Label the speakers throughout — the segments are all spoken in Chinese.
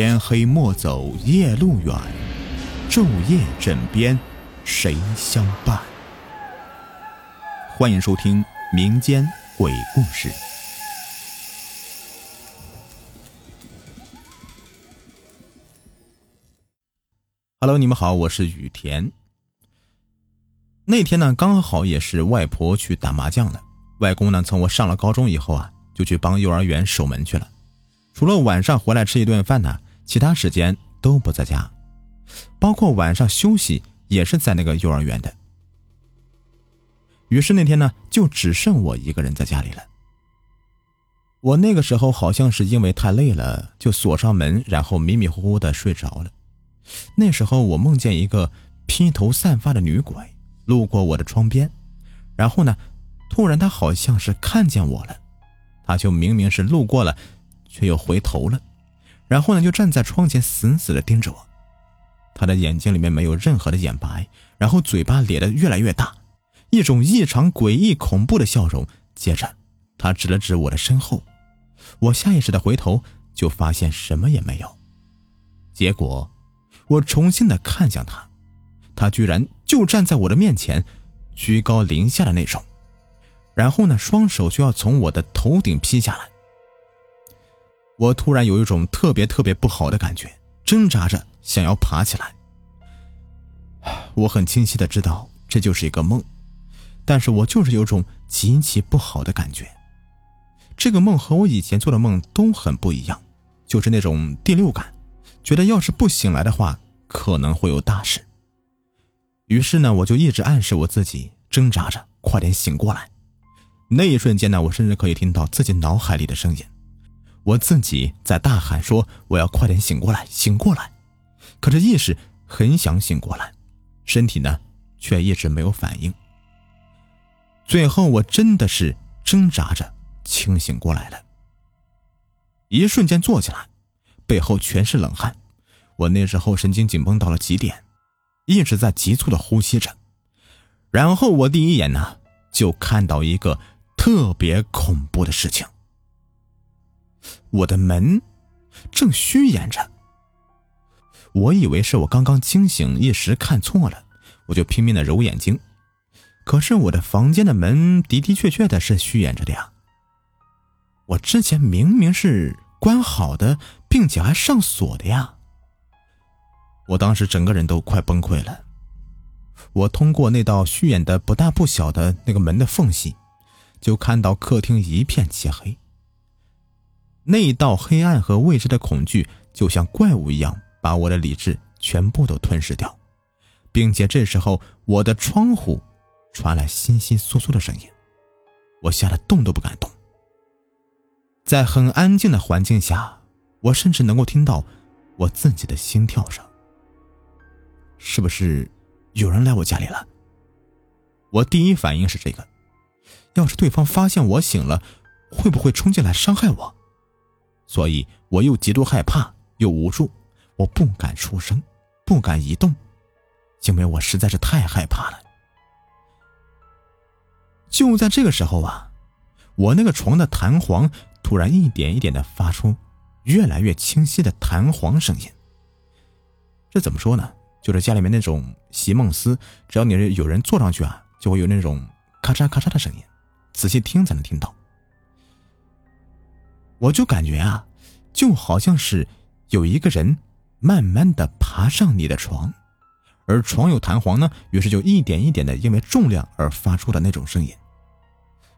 Speaker 1: 天黑莫走夜路远，昼夜枕边谁相伴？欢迎收听民间鬼故事。Hello，你们好，我是雨田。那天呢，刚好也是外婆去打麻将了。外公呢，从我上了高中以后啊，就去帮幼儿园守门去了。除了晚上回来吃一顿饭呢，其他时间都不在家，包括晚上休息也是在那个幼儿园的。于是那天呢，就只剩我一个人在家里了。我那个时候好像是因为太累了，就锁上门，然后迷迷糊糊的睡着了。那时候我梦见一个披头散发的女鬼路过我的窗边，然后呢，突然她好像是看见我了，她就明明是路过了。却又回头了，然后呢，就站在窗前死死的盯着我。他的眼睛里面没有任何的眼白，然后嘴巴咧得越来越大，一种异常诡异恐怖的笑容。接着，他指了指我的身后，我下意识的回头，就发现什么也没有。结果，我重新的看向他，他居然就站在我的面前，居高临下的那种，然后呢，双手就要从我的头顶劈下来。我突然有一种特别特别不好的感觉，挣扎着想要爬起来。我很清晰的知道这就是一个梦，但是我就是有种极其不好的感觉。这个梦和我以前做的梦都很不一样，就是那种第六感，觉得要是不醒来的话，可能会有大事。于是呢，我就一直暗示我自己，挣扎着快点醒过来。那一瞬间呢，我甚至可以听到自己脑海里的声音。我自己在大喊说：“我要快点醒过来，醒过来！”可是意识很想醒过来，身体呢却一直没有反应。最后我真的是挣扎着清醒过来了，一瞬间坐起来，背后全是冷汗。我那时候神经紧绷到了极点，一直在急促的呼吸着。然后我第一眼呢就看到一个特别恐怖的事情。我的门正虚掩着，我以为是我刚刚惊醒一时看错了，我就拼命的揉眼睛。可是我的房间的门的的确确的是虚掩着的呀。我之前明明是关好的，并且还上锁的呀。我当时整个人都快崩溃了。我通过那道虚掩的不大不小的那个门的缝隙，就看到客厅一片漆黑。那一道黑暗和未知的恐惧，就像怪物一样，把我的理智全部都吞噬掉，并且这时候我的窗户传来窸窸窣窣的声音，我吓得动都不敢动。在很安静的环境下，我甚至能够听到我自己的心跳声。是不是有人来我家里了？我第一反应是这个，要是对方发现我醒了，会不会冲进来伤害我？所以我又极度害怕，又无助，我不敢出声，不敢移动，因为我实在是太害怕了。就在这个时候啊，我那个床的弹簧突然一点一点的发出越来越清晰的弹簧声音。这怎么说呢？就是家里面那种席梦思，只要你是有人坐上去啊，就会有那种咔嚓咔嚓的声音，仔细听才能听到。我就感觉啊，就好像是有一个人慢慢的爬上你的床，而床有弹簧呢，于是就一点一点的因为重量而发出的那种声音。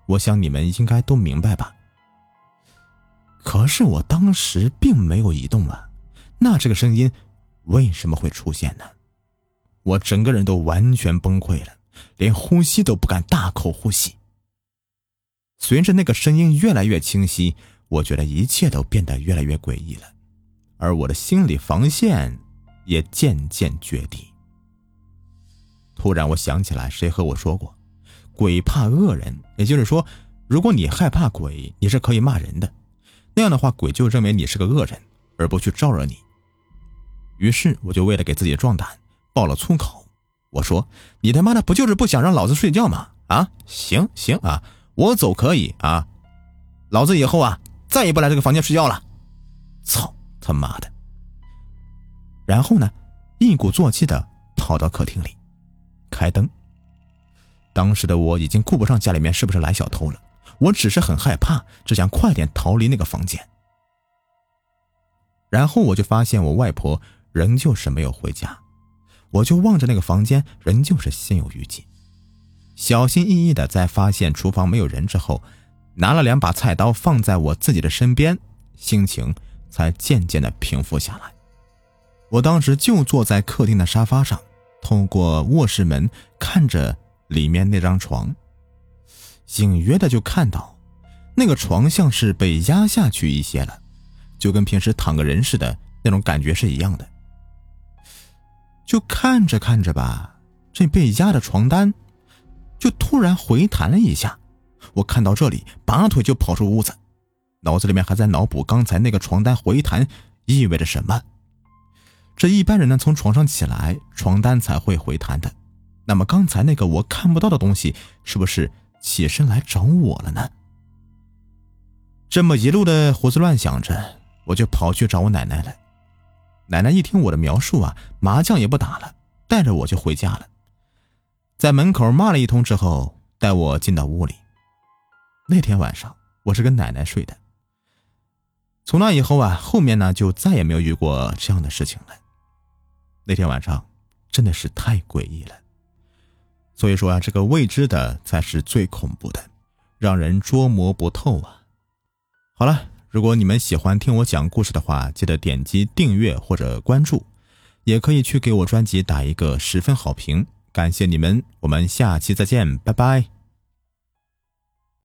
Speaker 1: 我想你们应该都明白吧。可是我当时并没有移动啊，那这个声音为什么会出现呢？我整个人都完全崩溃了，连呼吸都不敢大口呼吸。随着那个声音越来越清晰。我觉得一切都变得越来越诡异了，而我的心理防线也渐渐决堤。突然，我想起来，谁和我说过，鬼怕恶人，也就是说，如果你害怕鬼，你是可以骂人的，那样的话，鬼就认为你是个恶人，而不去招惹你。于是，我就为了给自己壮胆，爆了粗口。我说：“你他妈的不就是不想让老子睡觉吗？啊，行行啊，我走可以啊，老子以后啊。”再也不来这个房间睡觉了，操他妈的！然后呢，一鼓作气的跑到客厅里，开灯。当时的我已经顾不上家里面是不是来小偷了，我只是很害怕，只想快点逃离那个房间。然后我就发现我外婆仍旧是没有回家，我就望着那个房间，仍旧是心有余悸。小心翼翼的在发现厨房没有人之后，拿了两把菜刀放在我自己的身边，心情才渐渐的平复下来。我当时就坐在客厅的沙发上，透过卧室门看着里面那张床，隐约的就看到那个床像是被压下去一些了。就跟平时躺个人似的那种感觉是一样的。就看着看着吧，这被压的床单就突然回弹了一下。我看到这里，拔腿就跑出屋子，脑子里面还在脑补刚才那个床单回弹意味着什么。这一般人呢，从床上起来，床单才会回弹的。那么刚才那个我看不到的东西，是不是起身来找我了呢？这么一路的胡思乱想着。我就跑去找我奶奶了。奶奶一听我的描述啊，麻将也不打了，带着我就回家了。在门口骂了一通之后，带我进到屋里。那天晚上我是跟奶奶睡的。从那以后啊，后面呢就再也没有遇过这样的事情了。那天晚上真的是太诡异了。所以说啊，这个未知的才是最恐怖的，让人捉摸不透啊。好了。如果你们喜欢听我讲故事的话，记得点击订阅或者关注，也可以去给我专辑打一个十分好评，感谢你们，我们下期再见，拜拜。